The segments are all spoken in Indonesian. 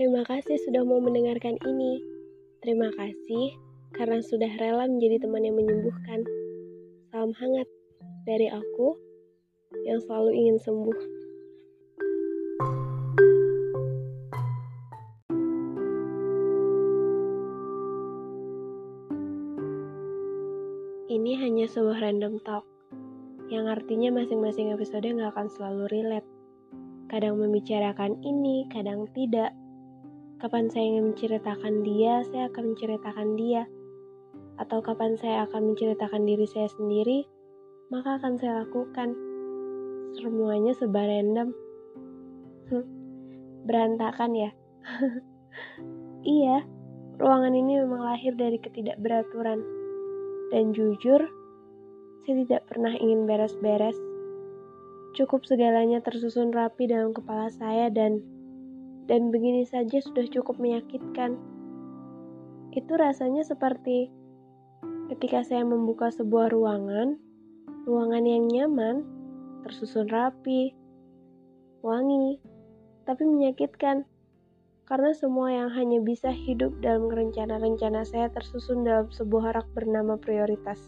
Terima kasih sudah mau mendengarkan ini. Terima kasih karena sudah rela menjadi teman yang menyembuhkan. Salam hangat dari aku yang selalu ingin sembuh. Ini hanya sebuah random talk yang artinya masing-masing episode nggak akan selalu relate kadang membicarakan ini, kadang tidak. Kapan saya ingin menceritakan dia, saya akan menceritakan dia. Atau kapan saya akan menceritakan diri saya sendiri, maka akan saya lakukan. Semuanya sebab random. Berantakan ya? iya, ruangan ini memang lahir dari ketidakberaturan. Dan jujur, saya tidak pernah ingin beres-beres Cukup segalanya tersusun rapi dalam kepala saya dan dan begini saja sudah cukup menyakitkan. Itu rasanya seperti ketika saya membuka sebuah ruangan, ruangan yang nyaman, tersusun rapi, wangi, tapi menyakitkan. Karena semua yang hanya bisa hidup dalam rencana-rencana saya tersusun dalam sebuah rak bernama prioritas.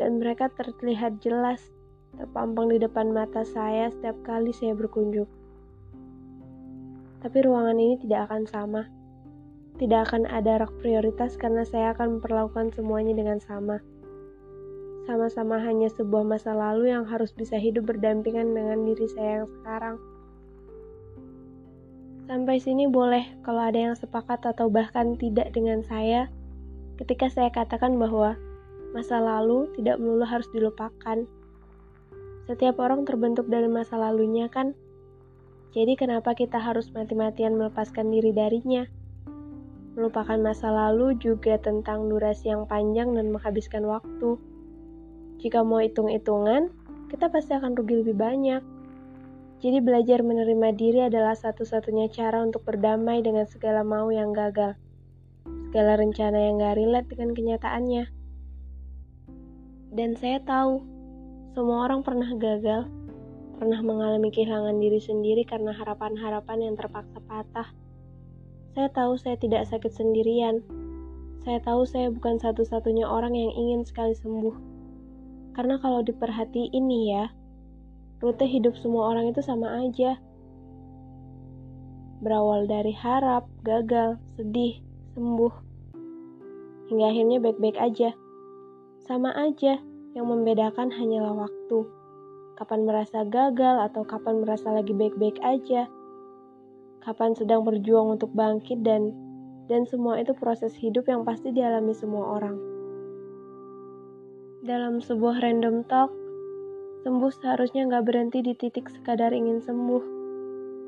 Dan mereka terlihat jelas terpampang di depan mata saya setiap kali saya berkunjung. Tapi ruangan ini tidak akan sama. Tidak akan ada rak prioritas karena saya akan memperlakukan semuanya dengan sama. Sama-sama hanya sebuah masa lalu yang harus bisa hidup berdampingan dengan diri saya yang sekarang. Sampai sini boleh kalau ada yang sepakat atau bahkan tidak dengan saya ketika saya katakan bahwa masa lalu tidak melulu harus dilupakan setiap orang terbentuk dari masa lalunya kan? Jadi kenapa kita harus mati-matian melepaskan diri darinya? Melupakan masa lalu juga tentang durasi yang panjang dan menghabiskan waktu. Jika mau hitung-hitungan, kita pasti akan rugi lebih banyak. Jadi belajar menerima diri adalah satu-satunya cara untuk berdamai dengan segala mau yang gagal. Segala rencana yang gak relate dengan kenyataannya. Dan saya tahu, semua orang pernah gagal, pernah mengalami kehilangan diri sendiri karena harapan-harapan yang terpaksa patah. Saya tahu saya tidak sakit sendirian. Saya tahu saya bukan satu-satunya orang yang ingin sekali sembuh. Karena kalau diperhatiin nih ya, rute hidup semua orang itu sama aja. Berawal dari harap, gagal, sedih, sembuh. Hingga akhirnya baik-baik aja. Sama aja, yang membedakan hanyalah waktu. Kapan merasa gagal atau kapan merasa lagi baik-baik aja. Kapan sedang berjuang untuk bangkit dan dan semua itu proses hidup yang pasti dialami semua orang. Dalam sebuah random talk, sembuh seharusnya nggak berhenti di titik sekadar ingin sembuh,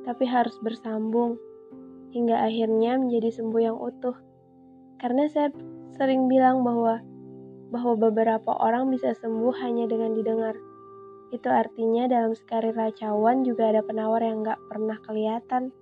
tapi harus bersambung hingga akhirnya menjadi sembuh yang utuh. Karena saya sering bilang bahwa bahwa beberapa orang bisa sembuh hanya dengan didengar. Itu artinya dalam sekali racauan juga ada penawar yang gak pernah kelihatan.